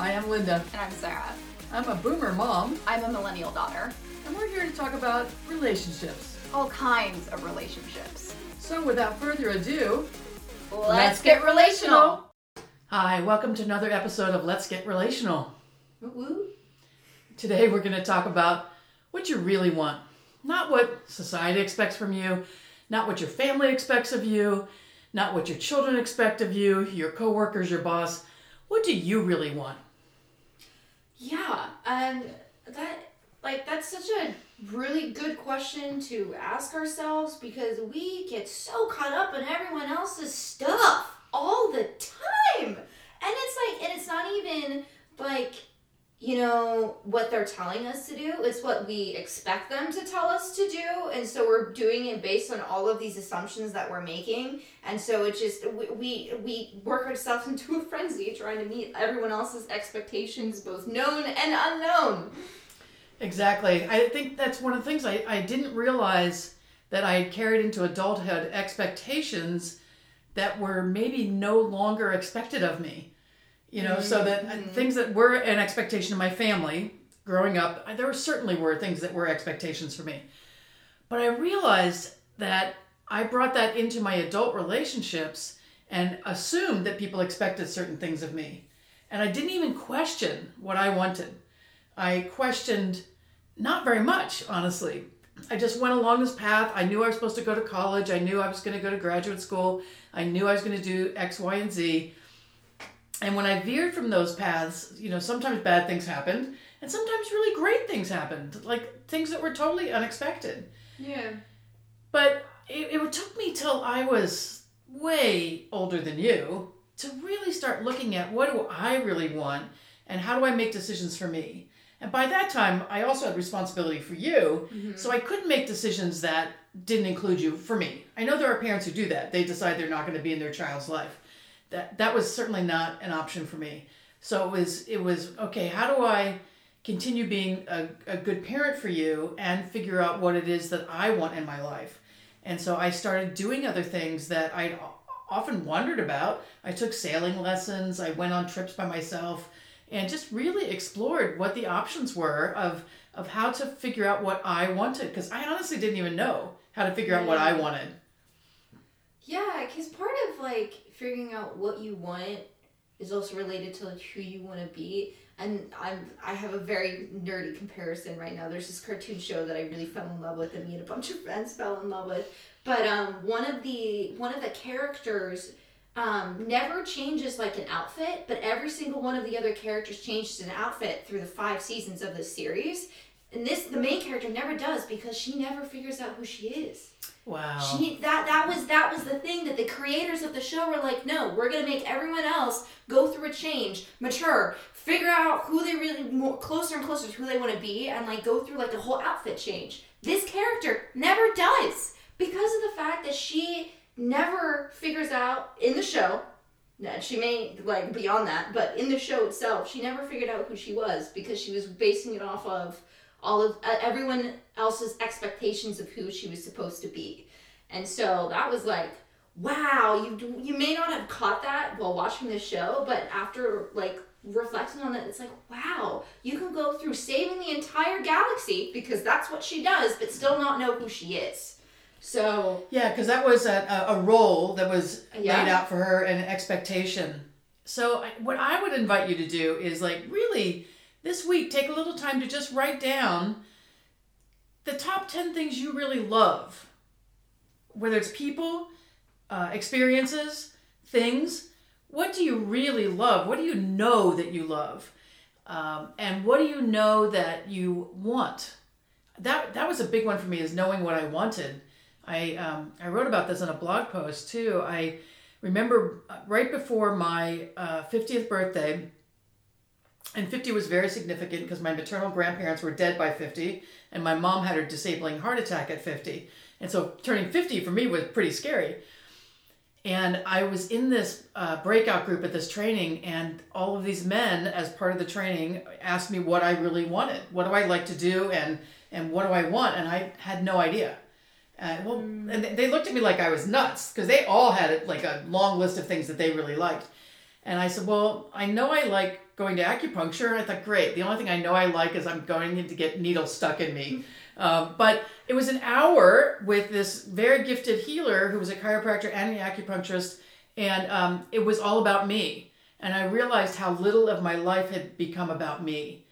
Hi, I'm Linda. And I'm Sarah. I'm a boomer mom, I'm a millennial daughter. and we're here to talk about relationships. All kinds of relationships. So, without further ado, Let's, get relational. Hi, welcome to another episode of Let's Get Relational. Woo-woo. Today, we're going to talk about what you really want. Not what society expects from you, not what your family expects of you, not what your children expect of you, your coworkers, your boss. What do you really want? Yeah, and that like that's such a really good question to ask ourselves because we get so caught up in everyone else's stuff all the time. And it's like and it's not even like you know what they're telling us to do it's what we expect them to tell us to do and so we're doing it based on all of these assumptions that we're making and so it just we we, we work ourselves into a frenzy trying to meet everyone else's expectations both known and unknown Exactly. I think that's one of the things I, I didn't realize that I carried into adulthood expectations that were maybe no longer expected of me. You know, so that uh, things that were an expectation of my family growing up, there certainly were things that were expectations for me. But I realized that I brought that into my adult relationships and assumed that people expected certain things of me. And I didn't even question what I wanted. I questioned not very much, honestly. I just went along this path. I knew I was supposed to go to college. I knew I was going to go to graduate school. I knew I was going to do X, Y, and Z. And when I veered from those paths, you know, sometimes bad things happened, and sometimes really great things happened, like things that were totally unexpected. yeah But it, it took me till I was way older than you to really start looking at what do I really want and how do I make decisions for me. And by that time, I also had responsibility for you, mm-hmm. so I couldn't make decisions that didn't include you for me. I know there are parents who do that. They decide they're not going to be in their child's life. That that was certainly not an option for me. So it was it was okay, how do I continue being a, a good parent for you and figure out what it is that I want in my life? And so I started doing other things that I'd often wondered about. I took sailing lessons, I went on trips by myself, and just really explored what the options were of, of how to figure out what I wanted. Because I honestly didn't even know how to figure out what I wanted. yeah because part of like figuring out what you want is also related to like who you want to be and i'm i have a very nerdy comparison right now there's this cartoon show that i really fell in love with and me and a bunch of friends fell in love with but um one of the one of the characters um, never changes like an outfit, but every single one of the other characters changes an outfit through the five seasons of this series. And this, the main character never does because she never figures out who she is. Wow. She that that was that was the thing that the creators of the show were like, no, we're gonna make everyone else go through a change, mature, figure out who they really more closer and closer to who they want to be, and like go through like a whole outfit change. This character never does because of the fact that she never figures out in the show. That she may like beyond that, but in the show itself, she never figured out who she was because she was basing it off of all of uh, everyone else's expectations of who she was supposed to be. And so that was like, wow, you you may not have caught that while watching this show, but after like reflecting on it, it's like, wow, you can go through saving the entire galaxy because that's what she does, but still not know who she is. So Yeah, because that was a, a, a role that was Yeah. laid out for her and an expectation. So, I, what I would invite you to do is like really this week take a little time to just write down the top 10 things you really love, whether it's people, uh, experiences, things. What do you really love? What do you know that you love? Um, and what do you know that you want? That, that was a big one for me is knowing what I wanted. I um, I wrote about this in a blog post too. I remember uh, right before my uh, 50th birthday, and 50 was very significant because my maternal grandparents were dead by 50, and my mom had her disabling heart attack at 50. And so turning 50 for me was pretty scary. And I was in this uh, breakout group at this training, and all of these men, as part of the training, asked me what I really wanted. What do I like to do, and and what do I want? And I had no idea. Uh, well, and they- they looked at me like I was nuts because they all had like a long list of things that they really liked. And I said, well, I know I like going to acupuncture. And I thought, great. The only thing I know I like is I'm going in to get needles stuck in me. Um, but it was an hour with this very gifted healer who was a chiropractor and an acupuncturist, and um, it was all about me. And I realized how little of my life had become about me.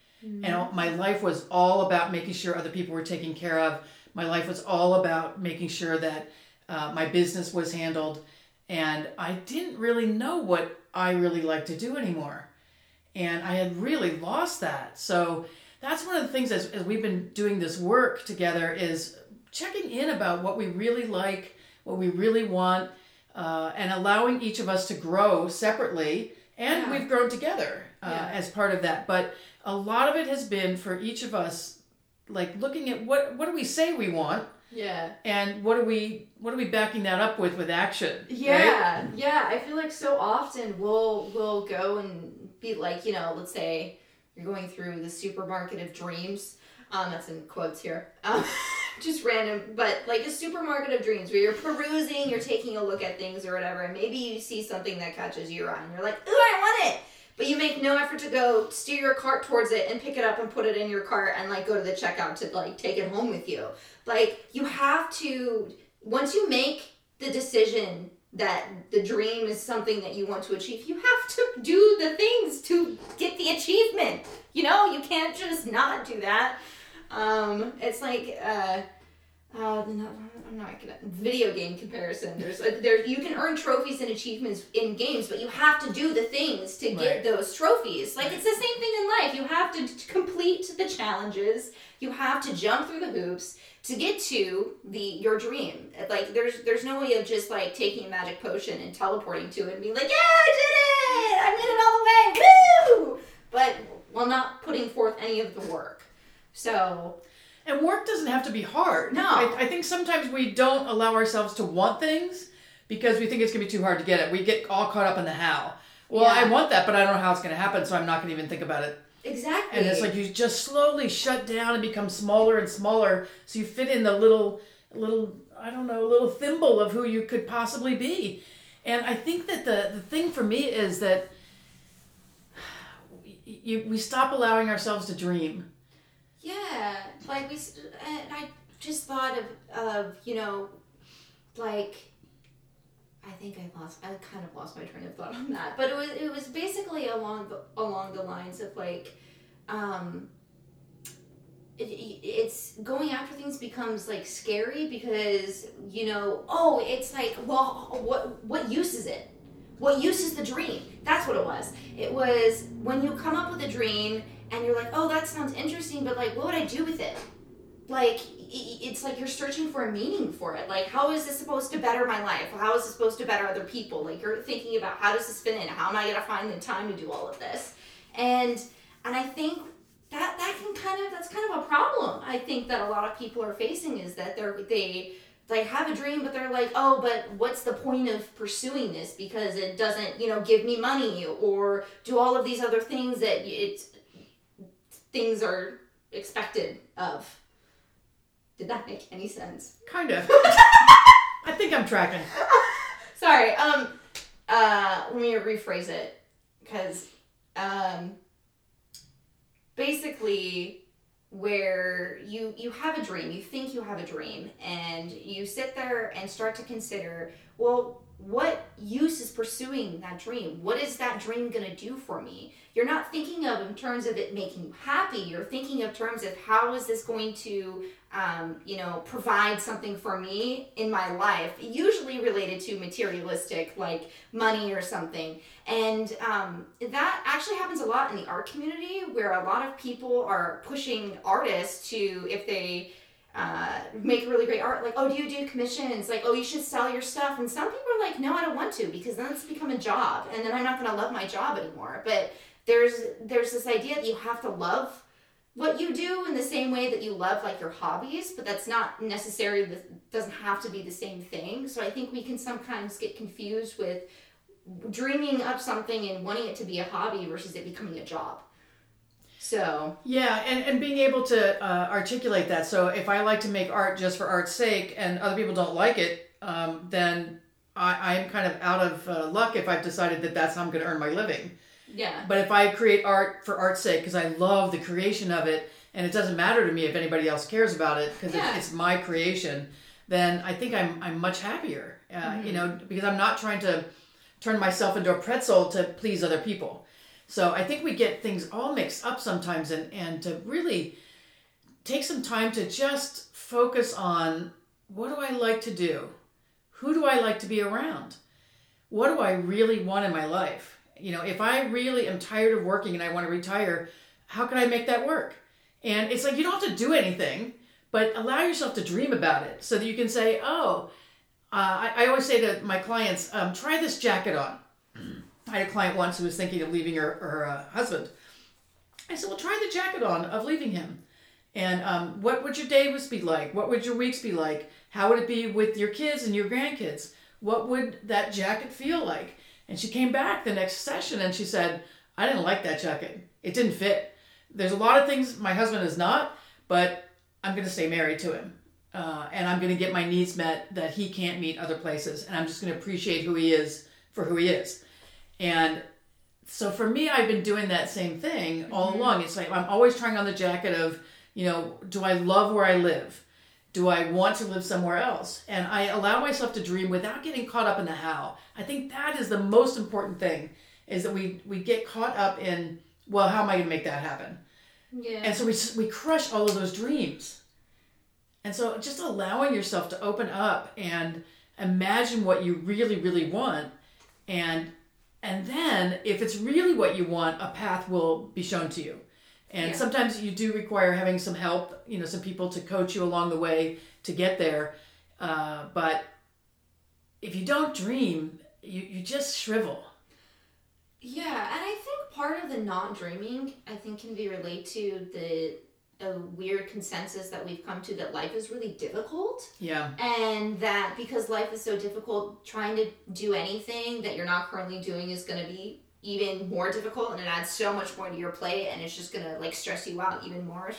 And my life was all about making sure other people were taken care of. My life was all about making sure that uh, my business was handled. And I didn't really know what I really liked to do anymore. And I had really lost that. So that's one of the things as, as we've been doing this work together is checking in about what we really like, what we really want, uh, and allowing each of us to grow separately. And Yeah. we've grown together uh, Yeah. as part of that. But a lot of it has been for each of us, like looking at what what do we say we want, Yeah. and what are we what are we backing that up with with action? right? Yeah, yeah. I feel like so often we'll we'll go and be like, you know, let's say you're going through the supermarket of dreams. Um, that's in quotes here. Um, just random, but like a supermarket of dreams where you're perusing, you're taking a look at things or whatever, and maybe you see something that catches your eye, and you're like, "Ooh, I want it!" But you make no effort to go steer your cart towards it and pick it up and put it in your cart and like go to the checkout to like take it home with you. Like you have to once you make the decision that the dream is something that you want to achieve, you have to do the things to get the achievement. You know, you can't just not do that. Um, it's like uh, uh, I'm not gonna video game comparison. There's there you can earn trophies and achievements in games, but you have to do the things to get Right. those trophies. Like it's the same thing in life. You have to t- complete the challenges. You have to jump through the hoops to get to the your dream. Like there's there's no way of just like taking a magic potion and teleporting to it and being like, yeah, I did it! I made it all the way, woo! But while not putting forth any of the work. So And work doesn't have to be hard. No. I, I think sometimes we don't allow ourselves to want things because we think it's going to be too hard to get it. We get all caught up in the how. Well, Yeah. I want that, but I don't know how it's going to happen, so I'm not going to even think about it. Exactly. And it's like you just slowly shut down and become smaller and smaller, so you fit in the little, little, I don't know, little thimble of who you could possibly be. And I think that the the thing for me is that you, we stop allowing ourselves to dream. Yeah, like we, s- and I just thought of, of you know, like, I think I lost, I kind of lost my train of thought on that, but it was, it was basically along the, along the lines of like, um, it, it's going after things becomes like scary because you know, oh, it's like, well, what, what use is it? What use is the dream? That's what it was. It was when you come up with a dream and you're like, oh, that sounds interesting, but like, what would I do with it? Like, it's like you're searching for a meaning for it. Like, how is this supposed to better my life? How is this supposed to better other people? Like, you're thinking about how does this fit in? How am I gonna find the time to do all of this? And and I think that that can kind of that's kind of a problem. I think that a lot of people are facing is that they're they have a dream but they're like oh but what's the point of pursuing this because it doesn't you know give me money or do all of these other things that it's things are expected of did that make any sense Kind of. I think I'm tracking. sorry um uh let me rephrase it because um basically where you you have a dream you think you have a dream and you sit there and start to consider well what use is pursuing that dream? What is that dream going to do for me? You're not thinking of in terms of it making you happy. You're thinking of terms of how is this going to um, you know provide something for me in my life usually related to materialistic like money or something. And um, that actually happens a lot in the art community where a lot of people are pushing artists to if they uh, make really great art. Like oh do you do commissions? Like oh you should sell your stuff. And some people are like no i don't want to because then it's become a job and then i'm not going to love my job anymore. But there's there's this idea that you have to love what you do in the same way that you love like your hobbies but that's not necessarily doesn't have to be the same thing. So i think we can sometimes get confused with dreaming up something and wanting it to be a hobby versus it becoming a job so Yeah, and, and being able to uh, articulate that. So if I like to make art just for art's sake and other people don't like it, um, then I, I'm kind of out of uh, luck if I've decided that that's how I'm going to earn my living. Yeah. But if I create art for art's sake, because I love the creation of it, and it doesn't matter to me if anybody else cares about it, because Yeah. it's, it's my creation, then I think I'm I'm much happier. Uh, Mm-hmm. You know, because I'm not trying to turn myself into a pretzel to please other people. So I think we get things all mixed up sometimes, and and to really take some time to just focus on what do I like to do, who do I like to be around, what do I really want in my life. You know, if I really am tired of working and I want to retire, how can I make that work? And it's like you don't have to do anything, but allow yourself to dream about it so that you can say, oh, uh, I, I always say to my clients, um, try this jacket on. I had a client once who was thinking of leaving her, her uh, husband. I said, well, try the jacket on of leaving him. And um, what would your days be like? What would your weeks be like? How would it be with your kids and your grandkids? What would that jacket feel like? And she came back the next session and she said, I didn't like that jacket. It didn't fit. There's a lot of things my husband is not, but I'm going to stay married to him. Uh, and I'm going to get my needs met that he can't meet other places. And I'm just going to appreciate who he is for who he is. And so for me, I've been doing that same thing all mm-hmm. along. It's like I'm always trying on the jacket of, you know, do I love where I live? Do I want to live somewhere else? And I allow myself to dream without getting caught up in the how. I think that is the most important thing is that we we get caught up in, well, how am I going to make that happen? Yeah. And so we we crush all of those dreams. And so just allowing yourself to open up and imagine what you really really want and and then if it's really what you want, a path will be shown to you. And Yeah. sometimes you do require having some help, you know, some people to coach you along the way to get there. Uh, but if you don't dream, you, you just shrivel. Yeah, and I think part of the not dreaming, I think, can be related to the a weird consensus that we've come to that life is really difficult, Yeah. and that because life is so difficult, trying to do anything that you're not currently doing is going to be even more difficult, and it adds so much more to your plate, and it's just going to like stress you out even more.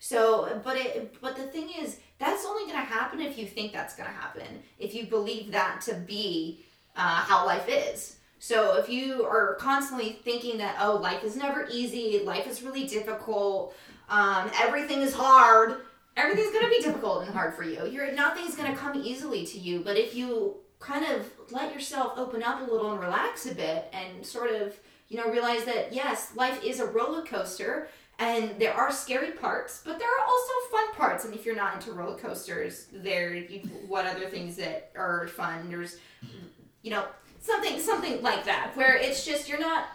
So, but it, but the thing is, that's only going to happen if you think that's going to happen. If you believe that to be uh, how life is. So if you are constantly thinking that oh, life is never easy, life is really difficult, um, everything is hard, everything's going to be difficult and hard for you. You're nothing's going to come easily to you. But if you kind of let yourself open up a little and relax a bit and sort of you know realize that yes, life is a roller coaster and there are scary parts, but there are also fun parts. And if you're not into roller coasters, there you, what other things that are fun? There's you know something something like that where it's just you're not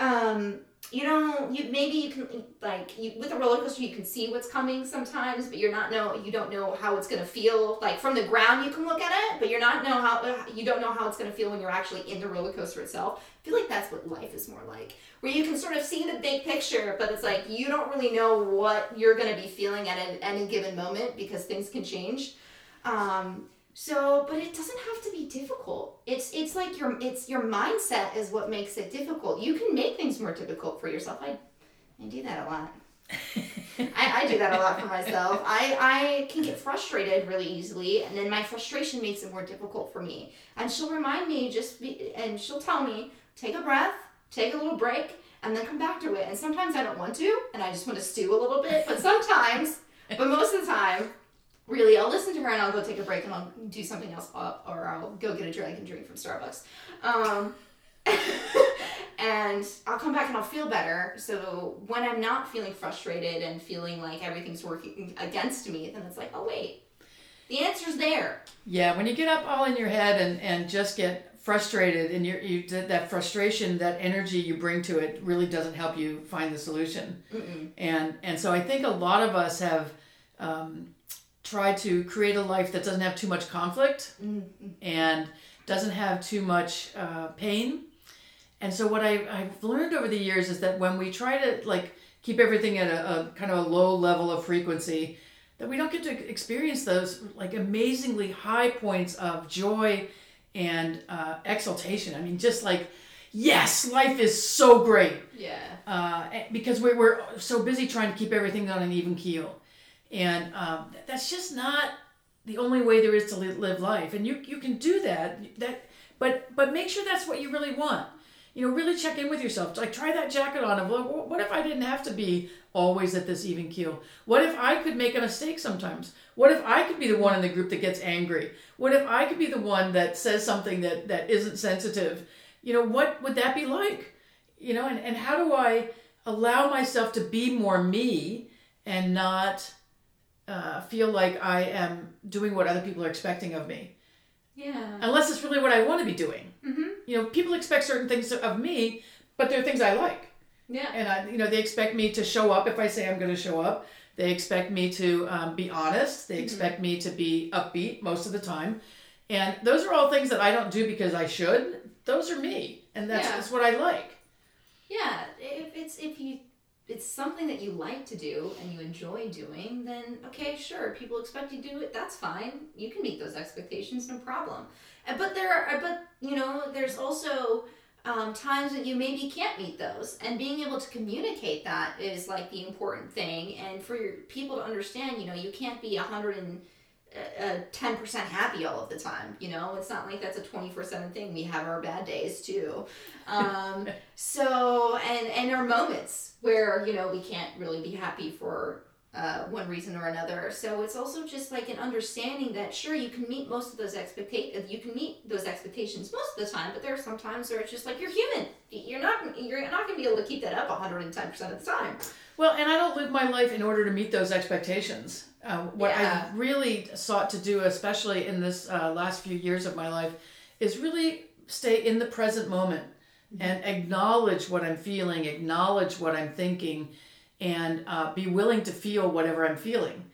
um you don't you maybe you can like you, with a roller coaster you can see what's coming sometimes but you're not know you don't know how it's going to feel. Like from the ground you can look at it but you're not know how you don't know how it's going to feel when you're actually in the roller coaster itself. I feel like that's what life is more like where you can sort of see the big picture but it's like you don't really know what you're going to be feeling at any given moment because things can change. Um so, but it doesn't have to be difficult. It's it's like your it's your mindset is what makes it difficult. You can make things more difficult for yourself. I I do that a lot. I, I do that a lot for myself. I, I can get frustrated really easily, and then my frustration makes it more difficult for me. And she'll remind me just be, and she'll tell me take a breath, take a little break, and then come back to it. And sometimes I don't want to, and I just want to stew a little bit. But sometimes, but most of the time, really i'll listen to her and i'll go take a break and i'll do something else uh, or i'll go get a drink and drink from starbucks um, and i'll come back and i'll feel better so when i'm not feeling frustrated and feeling like everything's working against me then it's like oh wait the answer's there Yeah, when you get up all in your head and, and just get frustrated and you're, you that frustration, that energy you bring to it really doesn't help you find the solution. Mm-mm. And and so I think a lot of us have um, tried to create a life that doesn't have too much conflict Mm-hmm. and doesn't have too much uh, pain. And so what I, I've learned over the years is that when we try to like keep everything at a, a kind of a low level of frequency, that we don't get to experience those like amazingly high points of joy and uh, exaltation. I mean, just like, yes, life is so great yeah uh, because we're, we're so busy trying to keep everything on an even keel. And um, that's just not the only way there is to live life. And you, you can do that, that, but, but make sure that's what you really want. you know, really check in with yourself. Like try that jacket on of well, what if I didn't have to be always at this even keel? What if I could make a mistake sometimes? What if I could be the one in the group that gets angry? What if I could be the one that says something that that isn't sensitive? You know, what would that be like? You know, and, and how do I allow myself to be more me and not uh, feel like I am doing what other people are expecting of me? Yeah. Unless it's really what I want to be doing. Mhm. You know, people expect certain things of me, but they're things I like. Yeah. And I, you know, they expect me to show up if I say I'm going to show up. They expect me to um, be honest. They expect me to be upbeat most of the time. And those are all things that I don't do because I should. Those are me, and that's, Yeah. that's what I like. Yeah, if it's if you it's something that you like to do and you enjoy doing, then okay, sure, people expect you to do it. That's fine. You can meet those expectations, no problem. But there are, but you know, there's also um, times that you maybe can't meet those, and being able to communicate that is like the important thing. And for your people to understand, you know, you can't be a hundred and ten percent happy all of the time. You know, it's not like that's a twenty four seven thing. We have our bad days too. Um, so and and our moments where you know we can't really be happy for uh, one reason or another. So it's also just like an understanding that sure you can meet most of those expectations. You can meet those expectations most of the time, but there are some times where it's just like you're human. You're not you're not going to be able to keep that up 110 percent of the time. Well, and I don't live my life in order to meet those expectations. Uh, what Yeah. I really sought to do, especially in this uh, last few years of my life, is really stay in the present moment and acknowledge what I'm feeling, acknowledge what I'm thinking, and uh, be willing to feel whatever I'm feeling.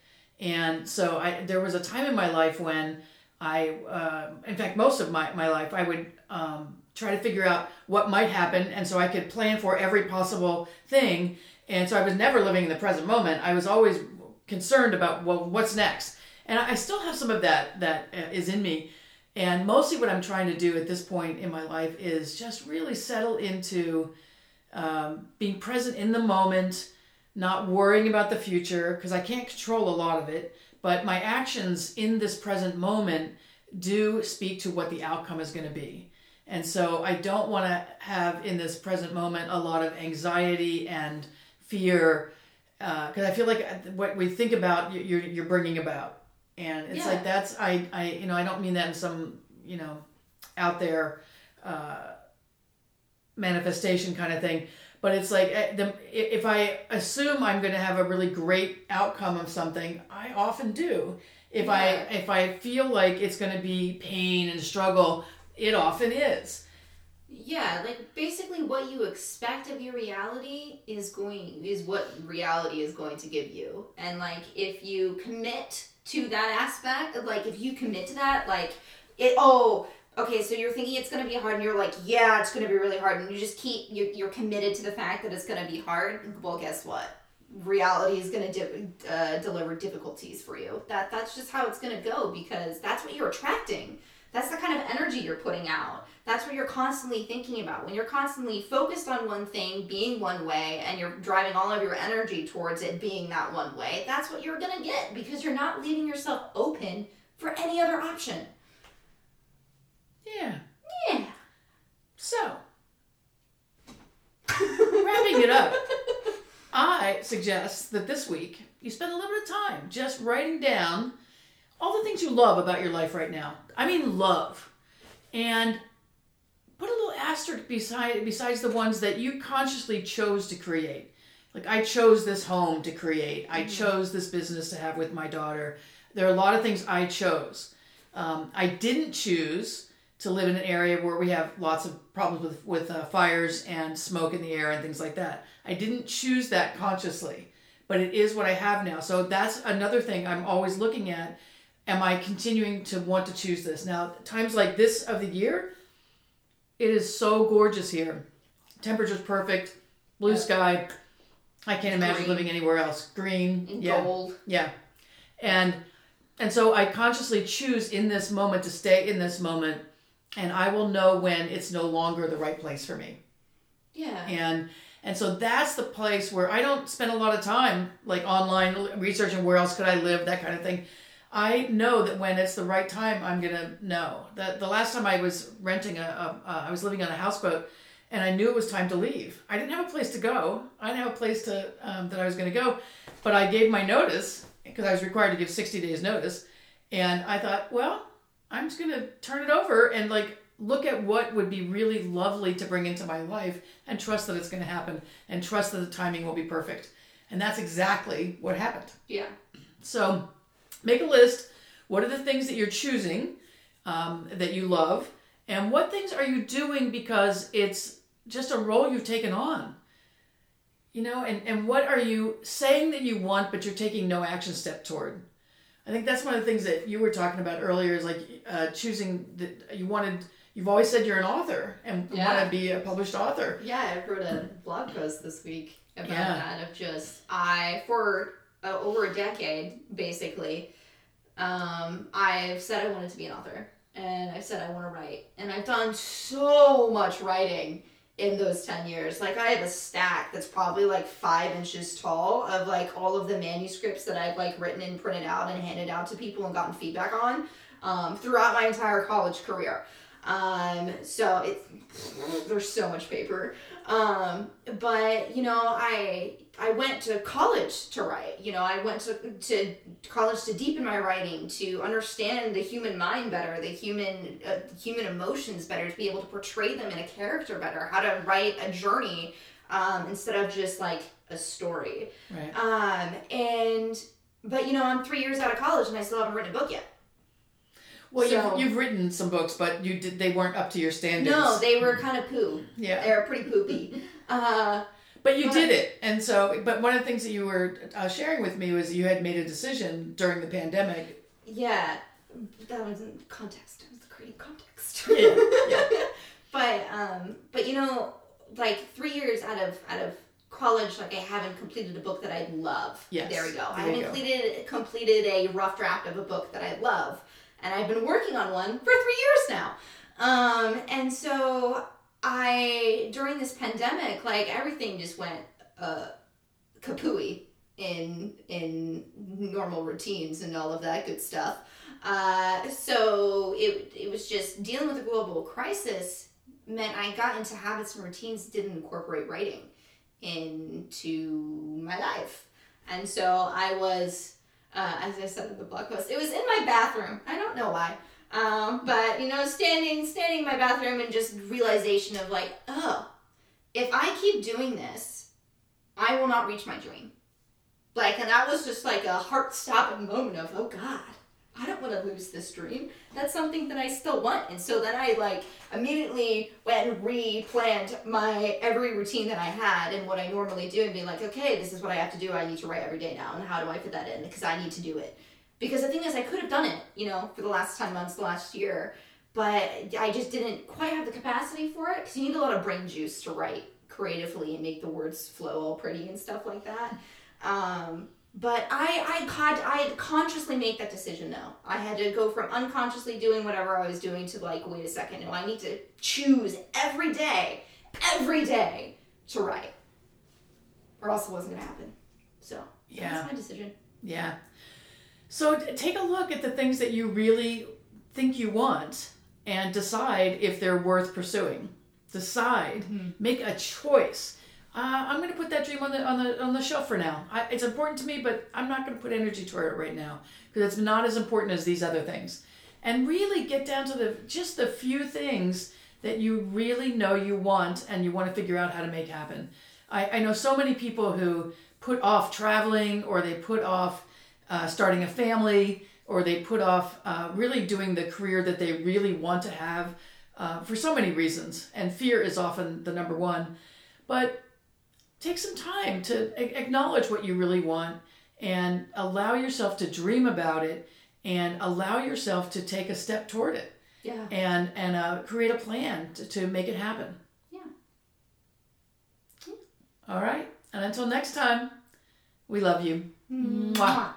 And so I, there was a time in my life when I, uh, in fact, most of my, my life, I would um, try to figure out what might happen. And so I could plan for every possible thing. And so I was never living in the present moment. I was always concerned about, well, what's next? And I still have some of that that uh, in me. And mostly what I'm trying to do at this point in my life is just really settle into um, being present in the moment, not worrying about the future, because I can't control a lot of it. But my actions in this present moment do speak to what the outcome is going to be. And so I don't want to have in this present moment a lot of anxiety and fear, because I feel like what we think about, you- you're, you're bringing about. And it's Yeah. like that's I, I you know I don't mean that in some you know out there uh, manifestation kind of thing but it's like eh, if i assume i'm going to have a really great outcome of something i often do. If i if i feel like it's going to be pain and struggle it often is. Yeah, like basically what you expect of your reality is going is what reality is going to give you. And like if you commit to that aspect, like if you commit to that, like it oh, okay, so you're thinking it's going to be hard and you're like, yeah, it's going to be really hard and you just keep you're, you're committed to the fact that it's going to be hard. Well, guess what? reality is going to di- uh, deliver difficulties for you that that's just how it's going to go because that's what you're attracting that's the kind of energy you're putting out that's what you're constantly thinking about when you're constantly focused on one thing being one way and you're driving all of your energy towards it being that one way that's what you're going to get because you're not leaving yourself open for any other option yeah yeah so wrapping it up I suggest that this week you spend a little bit of time just writing down all the things you love about your life right now. I mean, love. And put a little asterisk beside besides the ones that you consciously chose to create. Like I chose this home to create. I chose this business to have with my daughter. There are a lot of things I chose. Um, I didn't choose to live in an area where we have lots of problems with with uh, fires and smoke in the air and things like that. I didn't choose that consciously, but it is what I have now. So that's another thing I'm always looking at. Am I continuing to want to choose this now? Times like this of the year, it is so gorgeous here. Temperature's perfect, blue sky. I can't imagine Green. living anywhere else. Green, in yeah, gold yeah, and and so I consciously choose in this moment to stay in this moment, and I will know when it's no longer the right place for me. yeah And and so that's the place where I don't spend a lot of time like online researching where else could I live, that kind of thing. I know that when it's the right time, I'm gonna know. That the last time I was renting a, a uh, I was living on a houseboat, and I knew it was time to leave. I didn't have a place to go. I didn't have a place to um, that I was going to go, but I gave my notice because I was required to give 60 days notice, and I thought, well, I'm just going to turn it over and like look at what would be really lovely to bring into my life and trust that it's going to happen and trust that the timing will be perfect. And that's exactly what happened. Yeah. So make a list. What are the things that you're choosing um, that you love? And what things are you doing because it's just a role you've taken on? You know, and, and what are you saying that you want, but you're taking no action step toward? I think that's one of the things that you were talking about earlier is like uh, choosing that you wanted, you've always said you're an author and Yeah. want to be a published author. Yeah, I wrote a blog post this week about Yeah. that of just I for uh, over a decade basically. Um, I've said I wanted to be an author, and I've said I want to write, and I've done so much writing in those 10 years. Like, I have a stack that's probably like five inches tall of like all of the manuscripts that I've like written and printed out and handed out to people and gotten feedback on um, throughout my entire college career. Um, so it's there's so much paper. Um, but you know, I I went to college to write. You know, I went to to college to deepen my writing, to understand the human mind better, the human uh, human emotions better, to be able to portray them in a character better, how to write a journey um, instead of just like a story. Right. Um, and but you know, I'm three years out of college and I still haven't written a book yet. Well, So- you've, you've written some books, but you did they weren't up to your standards. No, they were kind of poo. yeah. They were pretty poopy. Uh, But you But- did it, and so. But one of the things that you were uh, sharing with me was you had made a decision during the pandemic. yeah, that was in context. I was creating context. Yeah, yeah. but um, but you know, like three years out of out of college, like I haven't completed a book that I love. Yes, There we go. I there you haven't go. completed completed a rough draft of a book that I love, and I've been working on one for three years now. Um, and so I during this pandemic, like everything just went uh kapooey in in normal routines and all of that good stuff. Uh, so it it was just dealing with a global crisis meant I got into habits and routines didn't incorporate writing into my life, and so I was, uh, as I said in the blog post, it was in my bathroom. I don't know why. Um, but you know, standing standing in my bathroom and just realization of like, oh, if I keep doing this, I will not reach my dream. Like, and that was just like a heart stopping moment of, oh God, I don't want to lose this dream. That's something that I still want. And so then I like immediately went and re-planned my every routine that I had and what I normally do and be like, okay, this is what I have to do. I need to write every day now. And how do I fit that in? Because I need to do it. Because the thing is, I could have done it, you know, for the last 10 months, the last year, but I just didn't quite have the capacity for it because you need a lot of brain juice to write creatively and make the words flow all pretty and stuff like that. Um, but I, I, con- I had consciously make that decision now. I had to go from unconsciously doing whatever I was doing to like, wait a second, no, I need to choose every day, every day to write. Or else it wasn't gonna happen. So Yeah. that's my decision. Yeah. So take a look at the things that you really think you want and decide if they're worth pursuing. Decide. Make a choice. Uh, I'm going to put that dream on the on the on the shelf for now. I, it's important to me, but I'm not going to put energy toward it right now because it's not as important as these other things. And really get down to the just the few things that you really know you want and you want to figure out how to make happen. I, I know so many people who put off traveling or they put off uh, starting a family or they put off uh, really doing the career that they really want to have uh, for so many reasons. And fear is often the number one. But take some time to a- acknowledge what you really want and allow yourself to dream about it and allow yourself to take a step toward it Yeah. and and uh, create a plan to, to make it happen. Yeah. All right. And until next time, we love you. Mwah.